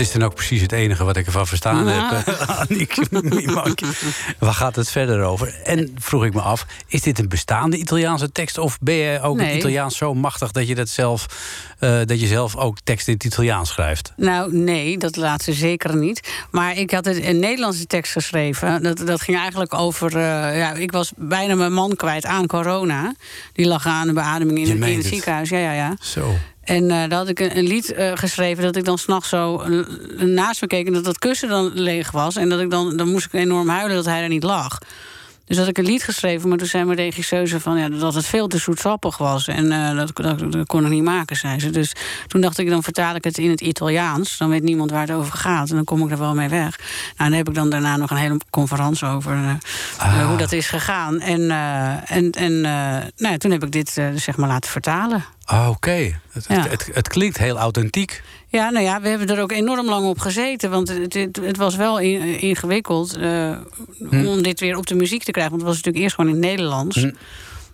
Dat is dan ook precies het enige wat ik ervan verstaan heb. Waar gaat het verder over? En vroeg ik me af, is dit een bestaande Italiaanse tekst... of ben je ook Nee. Italiaans zo machtig dat je, dat, zelf, eh, dat je zelf ook tekst in het Italiaans schrijft? Nou, nee, dat laatste zeker niet. Maar ik had het een Nederlandse tekst geschreven. Dat, dat ging eigenlijk over. eh, ja, ik was bijna mijn man kwijt aan corona. Die lag aan de beademing in, in het het. ziekenhuis. Ja, ja, ja. Zo. En eh daar had ik een, lied eh, geschreven dat ik dan s'nachts zo naast me keek en dat dat kussen dan leeg was. En dat ik dan, dan moest ik enorm huilen dat hij er niet lag. Dus had ik een lied geschreven, maar toen zei mijn regisseuse van ja, dat het veel te zoetsappig was. En eh, dat, dat, dat kon ik niet maken, zei ze. Dus toen dacht ik, dan vertaal ik het in het Italiaans. Dan weet niemand waar het over gaat. En dan kom ik er wel mee weg. Nou, dan heb ik dan daarna nog een hele conferentie over eh, eh, hoe dat is gegaan. En, eh, en, en nou, toen heb ik dit zeg maar laten vertalen. Ah, Oké, het, Ja. het, het, het klinkt heel authentiek. Ja, nou ja, we hebben er ook enorm lang op gezeten. Want het, het, het was wel in- ingewikkeld eh, om dit weer op de muziek te krijgen. Want het was natuurlijk eerst gewoon in het Nederlands. Hm.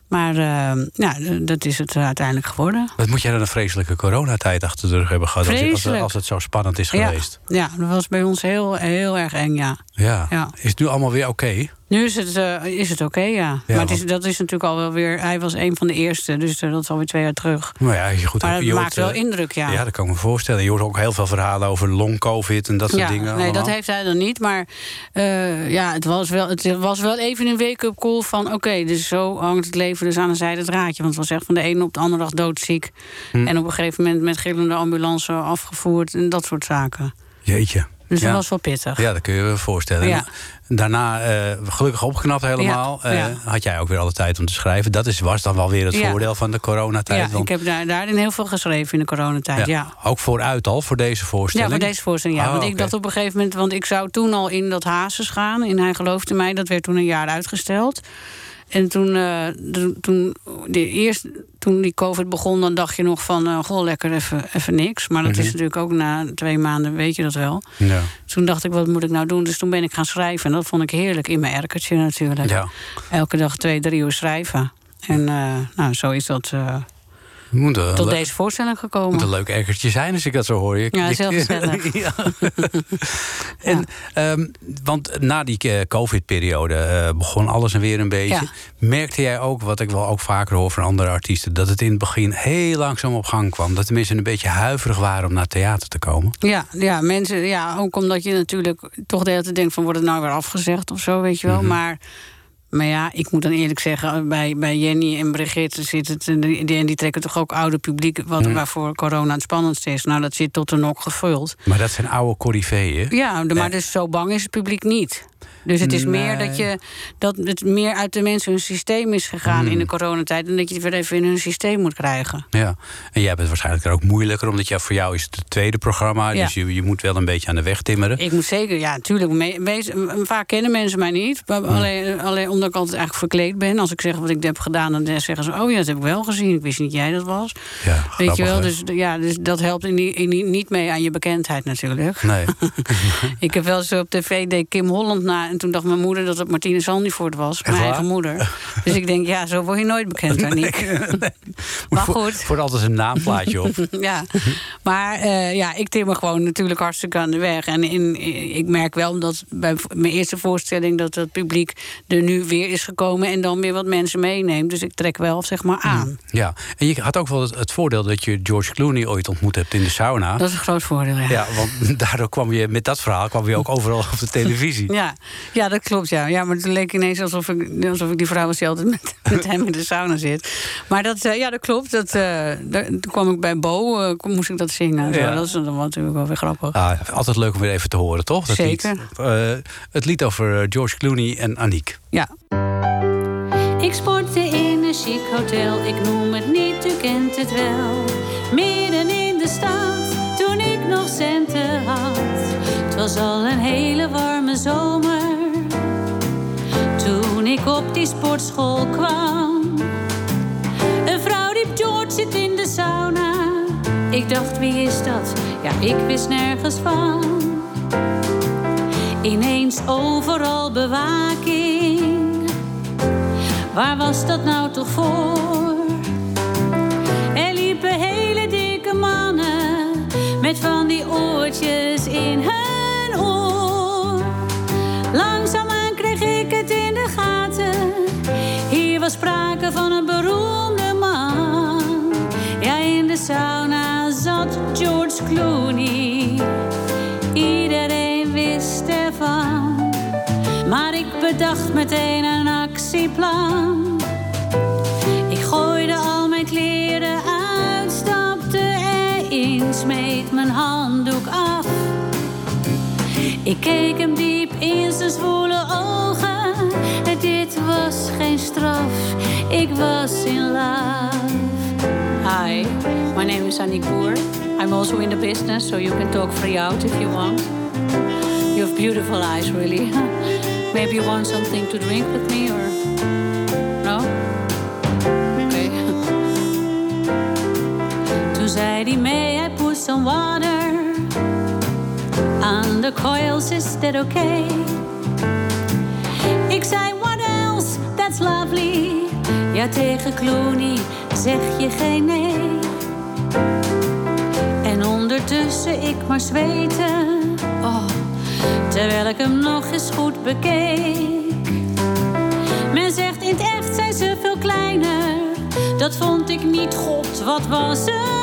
Maar eh, ja, dat is het uiteindelijk geworden. Wat moet jij dan een vreselijke coronatijd achter de rug hebben gehad... als, als, het zo spannend is Ja, geweest? ja, dat was bij ons heel, heel erg eng, ja. Ja. Ja. Is het nu allemaal weer oké? Nu is het, eh, is het oké, ja. Maar het is, dat is natuurlijk al wel weer... Hij was een van de eerste, dus eh, dat is alweer twee jaar terug. Nou ja, je goed, Maar het maakt hoort, wel eh, indruk, ja. Ja, dat kan ik me voorstellen. Je hoort ook heel veel verhalen over long-covid en dat soort ja, dingen. Nee, dat heeft hij dan niet. Maar ja, het was, wel, het was wel even een wake-up call van... oké, dus zo hangt het leven dus aan een zijde draadje. Want het was echt van de ene op de andere dag doodziek. Hm. En op een gegeven moment met gillende ambulance afgevoerd... en dat soort zaken. Jeetje. Dus ja. dat was wel pittig. Ja, dat kun je je voorstellen. Ja. En Daarna eh, gelukkig opgeknapt helemaal. Ja, Eh, had jij ook weer alle tijd om te schrijven. Dat is, was dan wel weer het voordeel van de coronatijd. Ja, ik heb daar, daarin heel veel geschreven in de coronatijd, ja. Ook vooruit al, voor deze voorstelling? Ja, voor deze voorstelling, ja. Oh, want ik dacht op een gegeven moment... want ik zou toen al in dat Hazes gaan, in Hij geloofde mij. Dat werd toen een jaar uitgesteld. En toen, eh, toen- toen de eerst, toen die COVID begon, dan dacht je nog van... eh, goh, lekker even, even niks. Maar dat Mhm. is natuurlijk ook na twee maanden, weet je dat wel. Ja. Toen dacht ik, wat moet ik nou doen? Dus toen ben ik gaan schrijven. En dat vond ik heerlijk in mijn erkertje natuurlijk. Ja. Elke dag twee, drie uur schrijven. En eh, nou, zo is dat Moet tot deze voorstelling gekomen. moet een leuk ergertje zijn als ik dat zo hoor. Je- Ja, ja. en, ehm, want na die eh, COVID-periode eh, begon alles en weer een beetje. Ja. Merkte jij ook, wat ik wel ook vaker hoor van andere artiesten... dat het in het begin heel langzaam op gang kwam? Dat de mensen een beetje huiverig waren om naar theater te komen? Ja, ja, mensen, ja, ook omdat je natuurlijk toch de hele tijd denkt van wordt het nou weer afgezegd of zo, weet je wel. Mhm. Maar, maar ja, ik moet dan eerlijk zeggen, bij, bij Jenny en Brigitte zit het, en die, die, en trekken toch ook oude publiek, wat, waarvoor corona het spannendste is. Nou, dat zit tot de nok gevuld. Maar dat zijn oude corifeeën. Ja, de- maar dus zo bang is het publiek niet. Dus het is meer dat, je, dat het meer uit de mensen hun systeem is gegaan in de coronatijd. En dat je het weer even in hun systeem moet krijgen. Ja, en jij bent waarschijnlijk er ook moeilijker... omdat ja, voor jou is het het tweede programma... Ja. dus je, je moet wel een beetje aan de weg timmeren. Ik moet zeker, ja, natuurlijk. me- wees- vaak kennen mensen mij niet. Maar alleen, alleen omdat ik altijd eigenlijk verkleed ben. Als ik zeg wat ik heb gedaan, dan zeggen ze: Oh ja, dat heb ik wel gezien. Ik wist niet jij dat was. Ja, Weet je wel, dus, ja, dus dat helpt in die, in die- niet mee aan je bekendheid natuurlijk. Nee. ik heb wel eens op tv deed Kim Holland na. En toen dacht mijn moeder dat het Martine Zandvoort was. Mijn waar? eigen moeder. Dus ik denk, ja, zo word je nooit bekend, Aniek. Maar goed. Voor altijd een naamplaatje op. Ja, maar eh, ja, ik timmer gewoon natuurlijk hartstikke aan de weg. En in, ik merk wel dat bij mijn eerste voorstelling... dat het publiek er nu weer is gekomen... en dan weer wat mensen meeneemt. Dus ik trek wel, zeg maar, aan. Ja, en je had ook wel het, het voordeel dat je George Clooney ooit ontmoet hebt in de sauna. Dat is een groot voordeel, ja. Ja, want daardoor kwam je met dat verhaal kwam je ook overal op de televisie. Ja, ja, dat klopt, ja. ja. Maar het leek ineens alsof ik, alsof ik die vrouw was die altijd met, met hem in de sauna zit. Maar dat, eh, ja, dat klopt. Dat, eh, daar- toen kwam ik bij Bo, eh, moest ik dat zingen. en Zo. Ja. Dat is dan natuurlijk wel weer grappig. Ah, altijd leuk om weer even te horen, toch? Dat Zeker. Lied. Eh, het lied over George Clooney en Aniek. Ja. Ik sportte in een chic hotel, ik noem het niet, u kent het wel. Midden in de stad, toen ik nog centen had. Het was al een hele warme zomer. Toen ik op die sportschool kwam. Een vrouw riep George zit in de sauna. Ik dacht, wie is dat? Ja, ik wist nergens van. Ineens overal bewaking. Waar was dat nou toch voor? Er liepen hele dikke mannen met van die oortjes in hun was sprake van een beroemde man. Ja, in de sauna zat George Clooney. Iedereen wist ervan. Maar ik bedacht meteen een actieplan. Ik gooide al mijn kleren uit, stapte erin, smeet mijn handdoek af. Ik keek hem diep in zijn zwoele ogen. Was geen straf, ik was in love. Hi, my name is Annie Boer. I'm also in the business, so you can talk free out if you want. You have beautiful eyes, really. Maybe you want something to drink with me, or no? Okay. Toen zei hij, may I put some water on the coils? Is that okay? Tegen Clooney zeg je geen nee. En ondertussen ik maar zweten. Oh, terwijl ik hem nog eens goed bekeek. Men zegt in het echt zijn ze veel kleiner. Dat vond ik niet, god, wat was het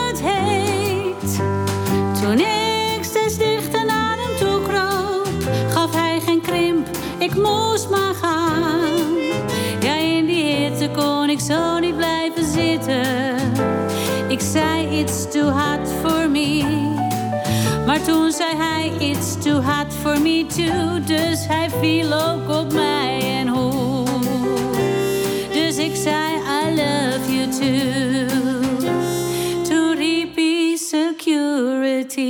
toen zei hij, it's too hot for me too. Dus hij viel ook op mij en hoe. Dus ik zei, I love you too. Toen riep hij security.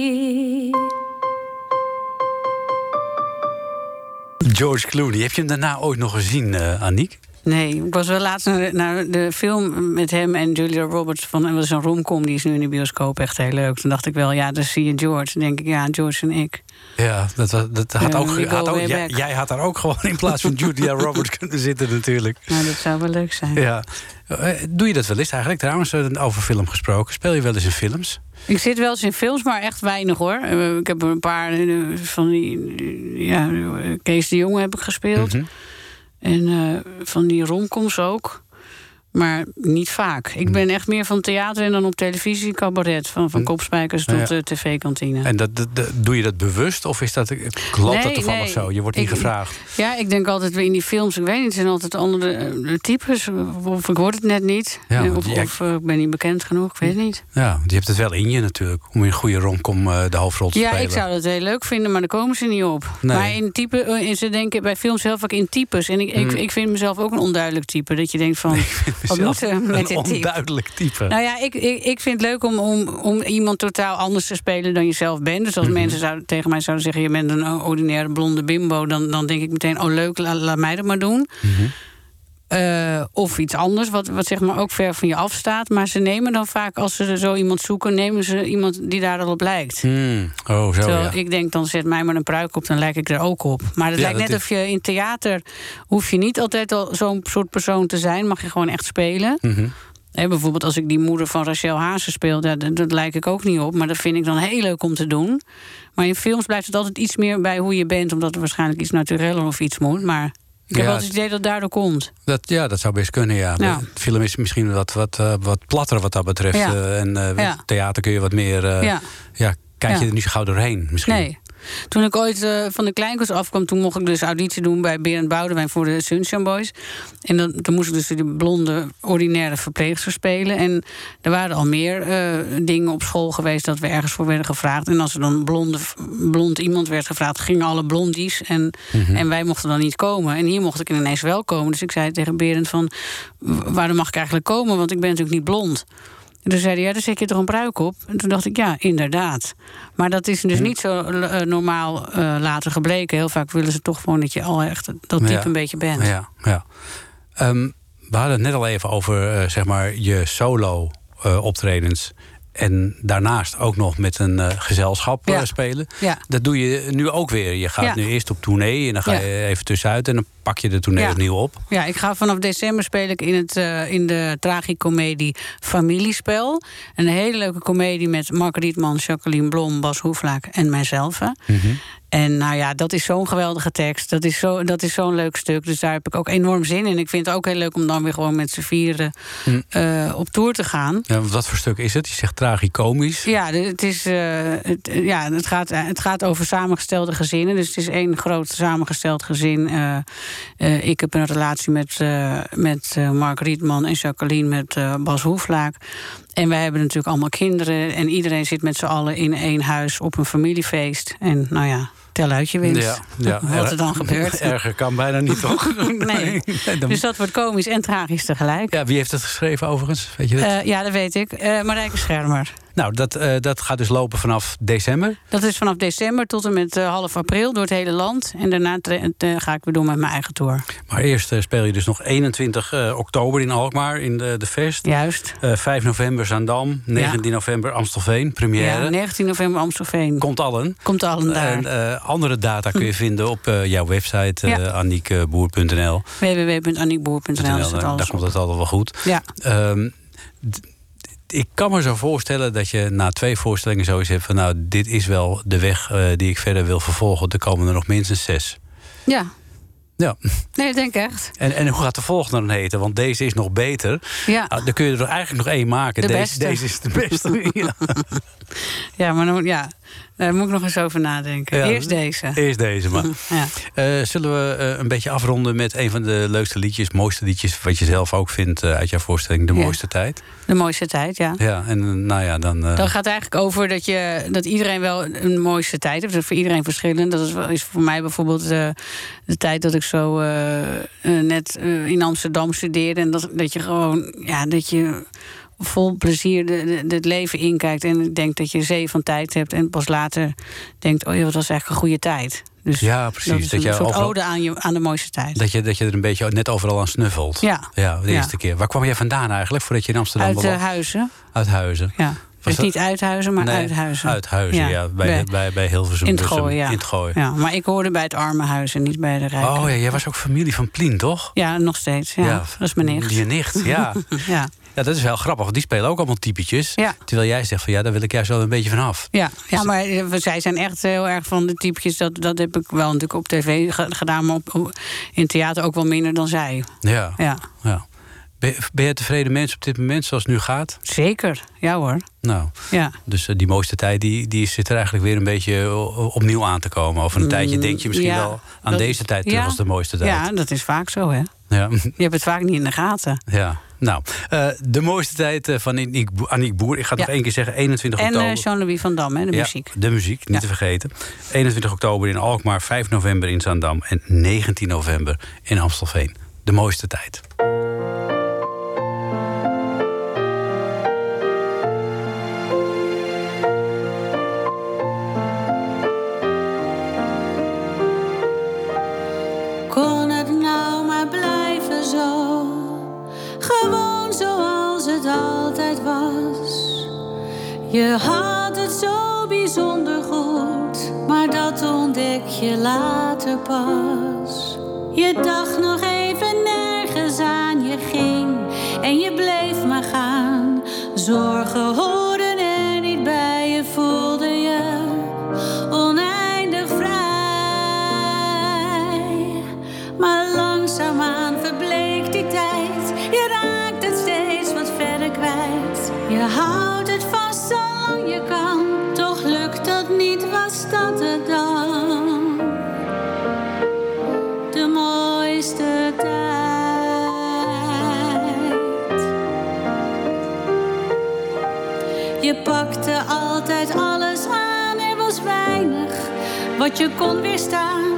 George Clooney. Heb je hem daarna ooit nog gezien, eh Aniek? Nee, ik was wel laatst naar, naar de film met hem en Julia Roberts. Van, en was een romcom, die is nu in de bioscoop echt heel leuk. Toen dacht ik wel, ja, dan zie je George. Dan denk ik, ja, George en ik. Ja, dat, dat had Ja, ook, had ook jij, had daar ook gewoon in plaats van Julia Roberts kunnen zitten natuurlijk. Nou, dat zou wel leuk zijn. Ja. Eh, Doe je dat wel eens eigenlijk trouwens, eh, over film gesproken? Speel je wel eens in films? Ik zit wel eens in films, maar echt weinig hoor. Eh, Ik heb een paar van die. Ja, Kees de Jonge heb ik gespeeld. Mhm. En eh, van die romcoms ook. Maar niet vaak. Ik ben echt meer van theater en dan op televisie, cabaret. Van, van kopspijkers tot Ja. eh, tv-kantine. En dat, doe je dat bewust of is dat, klopt dat toevallig nee. zo? Je wordt niet Ik- gevraagd. Ja, ik denk altijd weer in die films, ik weet niet, het zijn altijd andere eh, types. Of ik word het net niet. Ja, Eh, of eh, ik ben niet bekend genoeg, ik weet het niet. Ja, want je hebt het wel in je natuurlijk. Om in een goede romcom eh, de hoofdrol te Ja, spelen. ik zou dat heel leuk vinden, maar daar komen ze niet op. Nee. Maar in type, eh, en ze denken bij films heel vaak in types. En ik, ik, Hmm. ik vind mezelf ook een onduidelijk type. Dat je denkt van, Moet er met een dit type? onduidelijk type. Nou ja, ik, ik, ik vind het leuk om, om, om iemand totaal anders te spelen dan je zelf bent. Dus als Mhm. mensen zouden, tegen mij zouden zeggen... je bent een ordinaire blonde bimbo... dan, dan denk ik meteen, oh leuk, la- laat mij dat maar doen. Mhm. Eh, of iets anders, wat, wat zeg maar ook ver van je afstaat. Maar ze nemen dan vaak, als ze zo iemand zoeken... nemen ze iemand die daar al op lijkt. Hmm, Oh, zo Terwijl ja. ik denk, dan zet mij maar een pruik op, dan lijk ik er ook op. Maar het Ja, lijkt net is- of je in theater... hoef je niet altijd al zo'n soort persoon te zijn. Mag je gewoon echt spelen. Mhm. Bijvoorbeeld als ik die moeder van Rachel Hazen speel... Ja, dat, dat lijk ik ook niet op, maar dat vind ik dan heel leuk om te doen. Maar in films blijft het altijd iets meer bij hoe je bent... omdat er waarschijnlijk iets natureller of iets moet. Maar ik heb Ja, het idee dat het daardoor komt. Dat, ja, dat zou best kunnen, ja. Ja. De film is misschien wat, wat, eh, wat platter wat dat betreft. Ja. eh, en Ja. theater kun je wat meer... Ja. kijk je er niet zo gauw doorheen misschien. Nee. Toen ik ooit eh, van de Kleinkunst afkwam, toen mocht ik dus auditie doen bij Berend Boudewijn voor de Sunshine Boys. En dan, toen moest ik dus die blonde, ordinaire verpleegster spelen. En er waren al meer eh, dingen op school geweest dat we ergens voor werden gevraagd. En als er dan blonde, blond iemand werd gevraagd, gingen alle blondies. En, en wij mochten dan niet komen. En hier mocht ik ineens wel komen. Dus ik zei tegen Berend van, "W- waarom mag ik eigenlijk komen? Want ik ben natuurlijk niet blond. En toen zei hij, ja, dan zet je toch een pruik op? En toen dacht ik, ja, inderdaad. Maar dat is dus niet zo eh, normaal eh, later gebleken. Heel vaak willen ze toch gewoon dat je al echt dat type Ja. een beetje bent. Ja, ja. Ehm, we hadden het net al even over eh, zeg maar je solo optredens. En daarnaast ook nog met een gezelschap Ja. spelen. Ja. Dat doe je nu ook weer. Je gaat Ja. nu eerst op tournee en dan ga je even tussenuit en dan pak je de tournee Ja. opnieuw op. Ja, ik ga vanaf december speel ik in, het, eh, in de tragicomedie Familiespel. Een hele leuke komedie met Mark Rietman, Jacqueline Blom, Bas Hoeflaak en mijzelf. hè. En nou ja, dat is zo'n geweldige tekst. Dat is zo- dat is zo'n leuk stuk. Dus daar heb ik ook enorm zin in. Ik vind het ook heel leuk om dan weer gewoon met z'n vieren eh, op tour te gaan. Ja, wat voor stuk is het? Je zegt tragicomisch. Ja, het, is, eh, het, ja het, gaat, het gaat over samengestelde gezinnen. Dus het is één groot samengesteld gezin. Eh, ik heb een relatie met, eh, met eh, Mark Rietman en Jacqueline met Bas Hoeflaak. En wij hebben natuurlijk allemaal kinderen. En iedereen zit met z'n allen in één huis op een familiefeest. En nou ja, tel uit je winst. Wat er dan gebeurt. Erger kan bijna niet, toch? Nee. dan- Dus dat wordt komisch en tragisch tegelijk. Ja, wie heeft het geschreven overigens? Weet je dat? Ja, dat weet ik. Eh Marijke Schermer. Nou, dat, eh, dat gaat dus lopen vanaf december. Dat is vanaf december tot en met eh, half april door het hele land. En daarna eh, ga ik weer door met mijn eigen tour. Maar eerst speel je dus nog 21 eh, oktober in Alkmaar in de, de Fest. Juist. Eh, 5 november Zaandam. 19 november Amstelveen, première. Ja, 19 november Amstelveen. Komt allen. Komt allen daar. En andere data kun je vinden op jouw website, Ja. aniekboer.nl. www.aniekboer.nl daar komt het altijd wel goed. Ja. Ehm, ik kan me zo voorstellen dat je na twee voorstellingen zoiets hebt van... nou, dit is wel de weg eh, die ik verder wil vervolgen. Er komen er nog minstens zes. ja. Ja. Nee, ik denk echt. En, en hoe gaat de volgende dan heten? Want deze is nog beter. Ja, Ah, dan kun je er eigenlijk nog één maken. De deze, beste. deze is de beste. ja. ja maar dan, ja, daar moet ik nog eens over nadenken. Ja, Eerst deze. Eerst deze maar. Ja. Eh, zullen we eh, een beetje afronden met een van de leukste liedjes, mooiste liedjes, wat je zelf ook vindt eh, uit jouw voorstelling, De. Mooiste Tijd? De mooiste tijd, ja. Ja, en nou ja, dan. Dat gaat eigenlijk over dat, je, dat iedereen wel een mooiste tijd heeft. Dat is voor iedereen verschillend. Dat is, is voor mij bijvoorbeeld de tijd dat ik zo eh, eh, net eh, in Amsterdam studeerde. En dat, dat je gewoon, ja, dat je vol plezier de, de- het leven inkijkt. En denkt dat je zee van tijd hebt. En pas later denkt, oh ja, wat was eigenlijk een goede tijd. Dus Ja, precies. Dat is Dat een je soort overal- ode aan, je, aan de mooiste tijd. Dat je, dat je er een beetje net overal aan snuffelt. Ja. Ja, de Ja. eerste keer. Waar kwam jij vandaan eigenlijk, voordat je in Amsterdam Uit eh, Huizen. Uit Huizen. Ja. Dus dat- niet uit Huizen, maar Nee, uit Huizen. Uit Huizen, ja. bij, bij- bij, bij Hilversum. in het gooien, ja. In het gooien. Ja, maar ik hoorde bij het arme huizen, niet bij de rijke. Oh ja, jij was ook familie van Plien, toch? Ja, nog steeds. Ja, dat is mijn nicht. Je nicht, ja. Ja, ja. Dat is wel grappig, die spelen ook allemaal typetjes. Ja. Terwijl jij zegt van ja, daar wil ik juist wel een beetje van af. ja, ja maar eh, zij zijn echt heel erg van de typetjes. Dat, dat heb ik wel natuurlijk op tv ge- gedaan, maar op- in theater ook wel minder dan zij. Ja. Ja, ja. Ben, je tevreden mens op dit moment zoals het nu gaat? zeker. Ja hoor. Nou, Ja. dus eh, die mooiste tijd die, die zit er eigenlijk weer een beetje o- opnieuw aan te komen. Over een tijdje denk je misschien Mm, ja, wel aan dat- deze tijd terug ja. als de mooiste tijd. Ja, dat is vaak zo, hè. Ja. Je hebt het vaak niet in de gaten. ja. Nou, eh, de mooiste tijd eh, van Aniek Boer-. Ik ga het Ja. nog één keer zeggen, 21 En oktober. eh Jean-Louis van Dam, hè, de Ja, muziek. de muziek, niet Ja. te vergeten. 21 oktober in Alkmaar, 5 november in Zaandam... en 19 november in Amstelveen. De mooiste tijd. Je had het zo bijzonder goed, maar dat ontdek je later pas. Je dacht nog even nergens aan, je ging en je bleef maar gaan. Zorgen hoorden pakte altijd alles aan, er was weinig wat je kon weerstaan.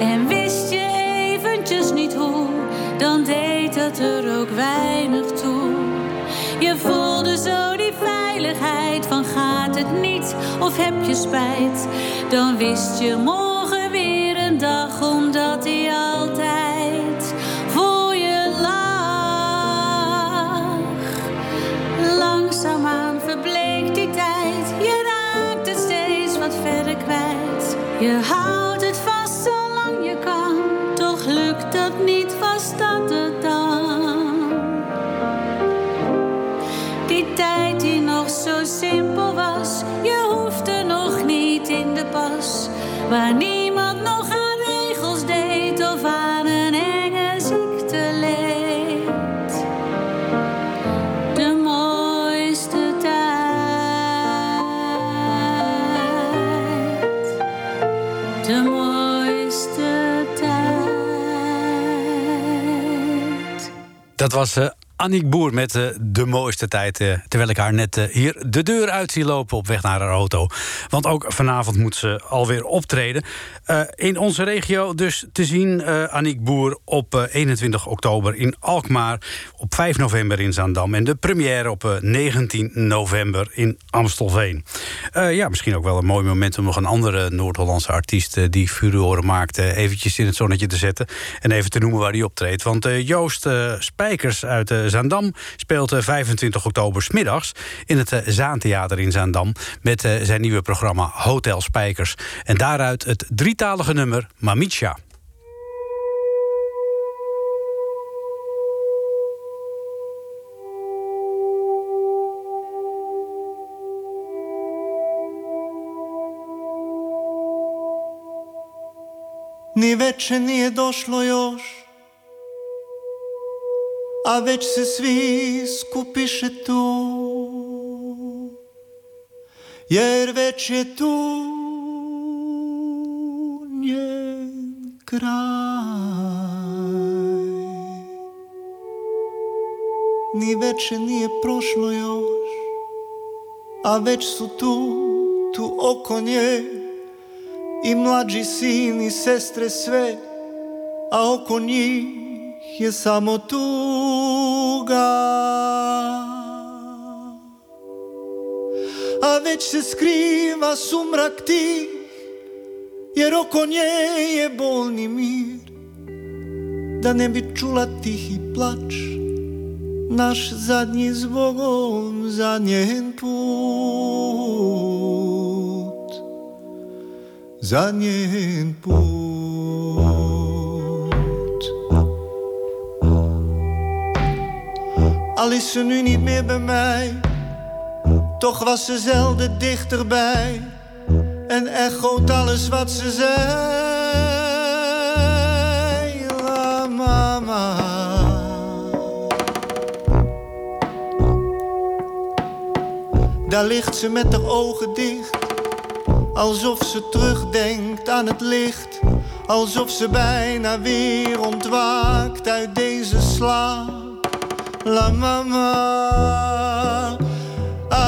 En wist je eventjes niet hoe, dan deed het er ook weinig toe. Je voelde zo die veiligheid van gaat het niet of heb je spijt. Dan wist je morgen Dat was Aniek Boer met eh, de mooiste tijd. eh, terwijl ik haar net eh, hier de deur uit zie lopen op weg naar haar auto. Want ook vanavond moet ze alweer optreden. In onze regio dus te zien Aniek Boer op eh, 21 oktober in Alkmaar. Op 5 november in Zaandam. En de première op eh, 19 november in Amstelveen. Ja, misschien ook wel een mooi moment om nog een andere Noord-Hollandse artiest... die furoren maakte, eventjes in het zonnetje te zetten. En even te noemen waar hij optreedt. Want Joost Spijkers uit eh, Zaandam speelt eh, 25 oktober 's middags in het eh, Zaantheater in Zaandam... met eh, zijn nieuwe programma Hotel Spijkers. En daaruit het drietalige nummer Mamicha. Ni veče nije došlo još A već se svi skupiše tu. Jer već je tu njen kraj. Ni veče nije prošlo još A već su tu, tu oko nje. I mlađi sin i sestre sve, a oko njih je samo tuga. A već se skriva sumrak ti jer oko nje je bolni mir. Da ne bi čula tihi plač Naš zadnji zbogom za njen put. Za njen put Al is ze nu niet meer bij mij Toch was ze zelden dichterbij. En echoot alles wat ze zei. La mama Daar ligt ze met haar ogen dicht Alsof ze terugdenkt aan het licht. Alsof ze bijna weer ontwaakt uit deze slaap La mama. Ave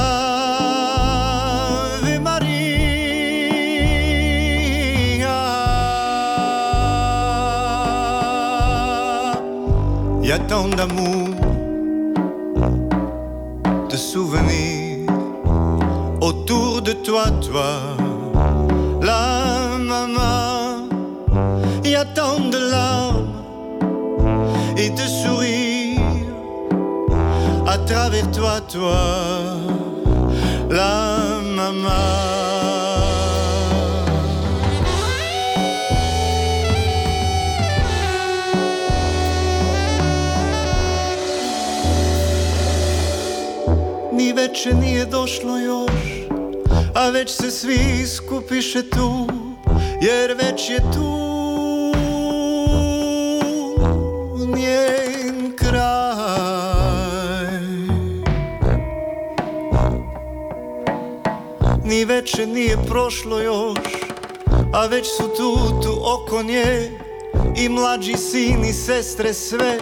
Maria Y a tant d'amour De souvenirs Autour de toi, toi La maman Y a tant de larmes Et de sourires travers toi, toi, la maman. Ni veče nije došlo još, a već se svi skupiše tu, jer već je tu Veče nije prošlo još A već su tu, tu oko nje I mlađi sin i sestre sve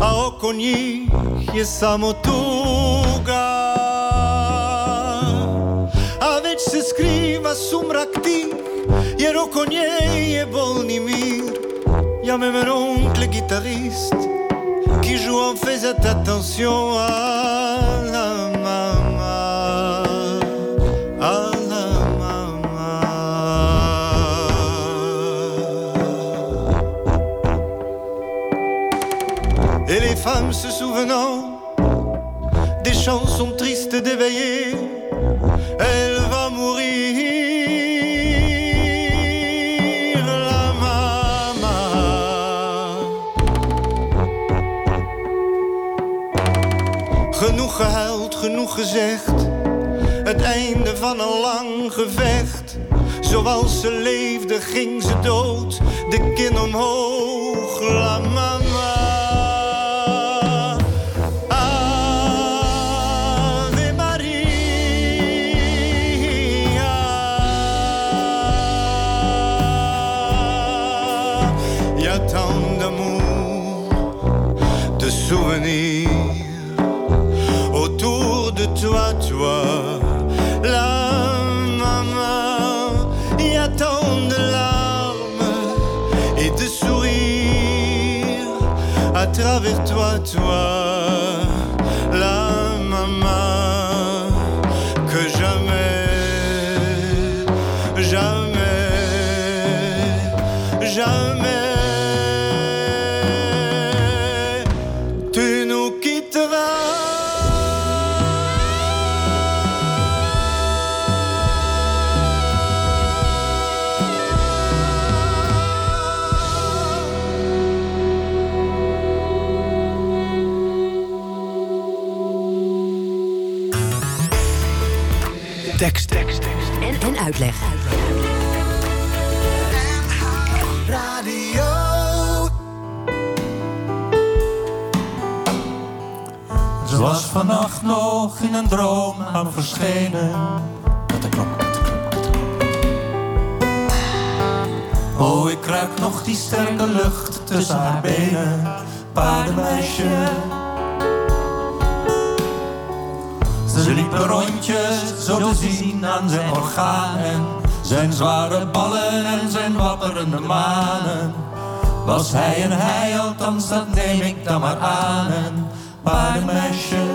A oko njih je samo tuga. A već se skriva sumrak tih Jer oko nje je bolni mir. Même un oncle guitariste Qui joue en faisant attention à Des chansons tristes d'éveiller Elle va mourir La maman Genoeg gehuild, genoeg gezegd. Het einde van een lang gevecht. Zoals ze leefde, ging ze dood. De kin omhoog, la mama. Toi, toi, la maman. Y a tant de larmes et de sourires à travers toi, toi, vannacht nog in een droom aan verschenen. Katteklok. Oh, ik ruik nog die sterke lucht tussen haar benen. Paardenmeisje. Ze liepen rondjes zo te zien aan zijn organen. Zijn zware ballen en zijn wapperende manen. Was hij en hij, althans dat neem ik dan maar aan. Paardenmeisje.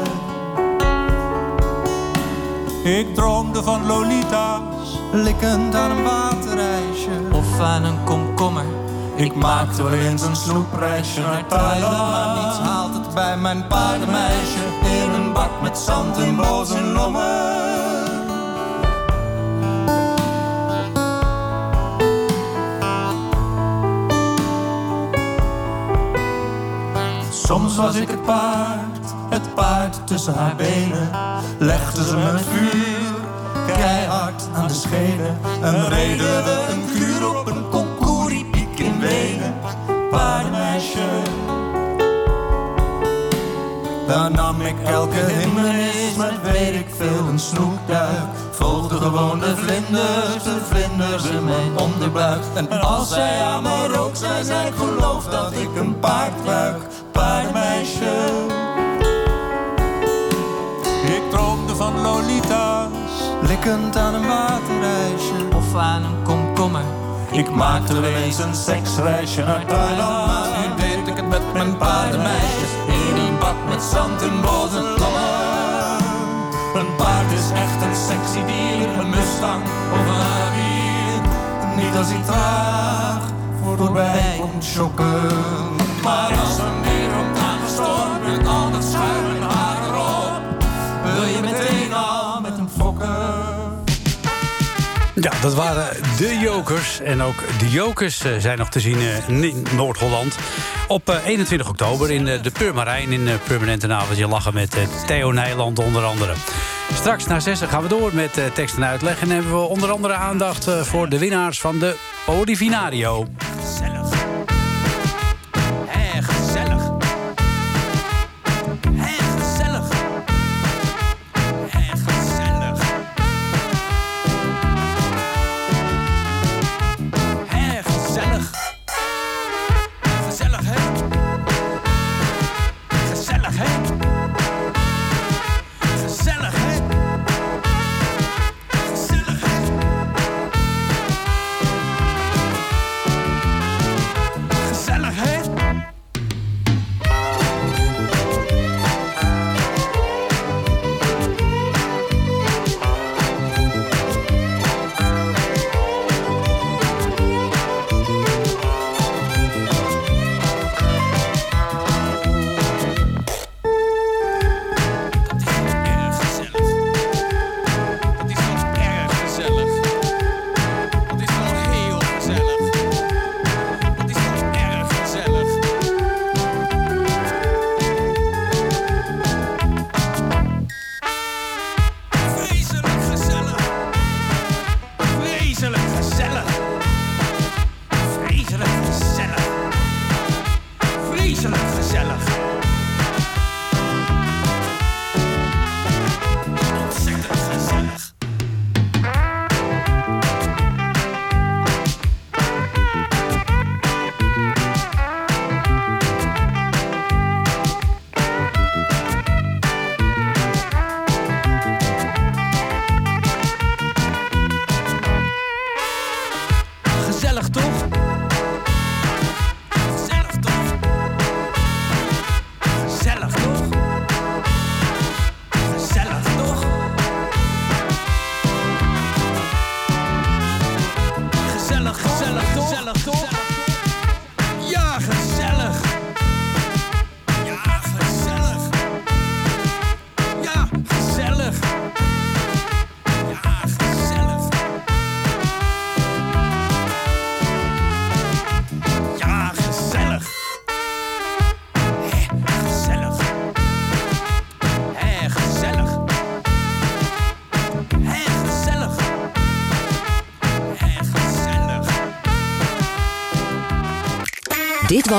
Ik droomde van Lolita's, likkend aan een water. waterreisje of aan een komkommer. Ik maakte wel eens een snoepreisje naar Thailand, maar niets haalt het bij mijn paardenmeisje. In een bak met zand en boos en lommer. Soms was ik het paard, het paard tussen haar benen. Legde ze me het vuur, keihard aan de schenen. En reden we een kuur op een konkoeriepiek in Wenen. Paardenmeisje. Daar nam ik elke hindernis met weet ik veel een snoekduik. Volgde gewoon de vlinders, de vlinders in mijn onderbuik. En als zij aan me rook, zei zij geloof dat ik een paard ruik. Paardenmeisje. Van Lolita's, likkend aan een waterreisje of aan een komkommer. Ik maakte wel eens een seksreisje naar Thailand, maar nu deed ik het met mijn paardenmeisjes in een bak met zand en en lommer. Een paard is echt een sexy dier, een mustang of een rabier. Niet als hij traag voorbij komt schokken. Maar als er meer op aangestormd met al dat schuim en haar erop, wil je meteen Ja, dat waren de Jokers. En ook de Jokers eh, zijn nog te zien eh, in Noord-Holland. Op eh, 21 oktober in eh, de Purmerijn in eh, Permanente Avondje Lachen met eh, Theo Nijland onder andere. Straks na zessen gaan we door met eh, tekst en uitleg. En hebben we onder andere aandacht eh, voor de winnaars van de Polivinario.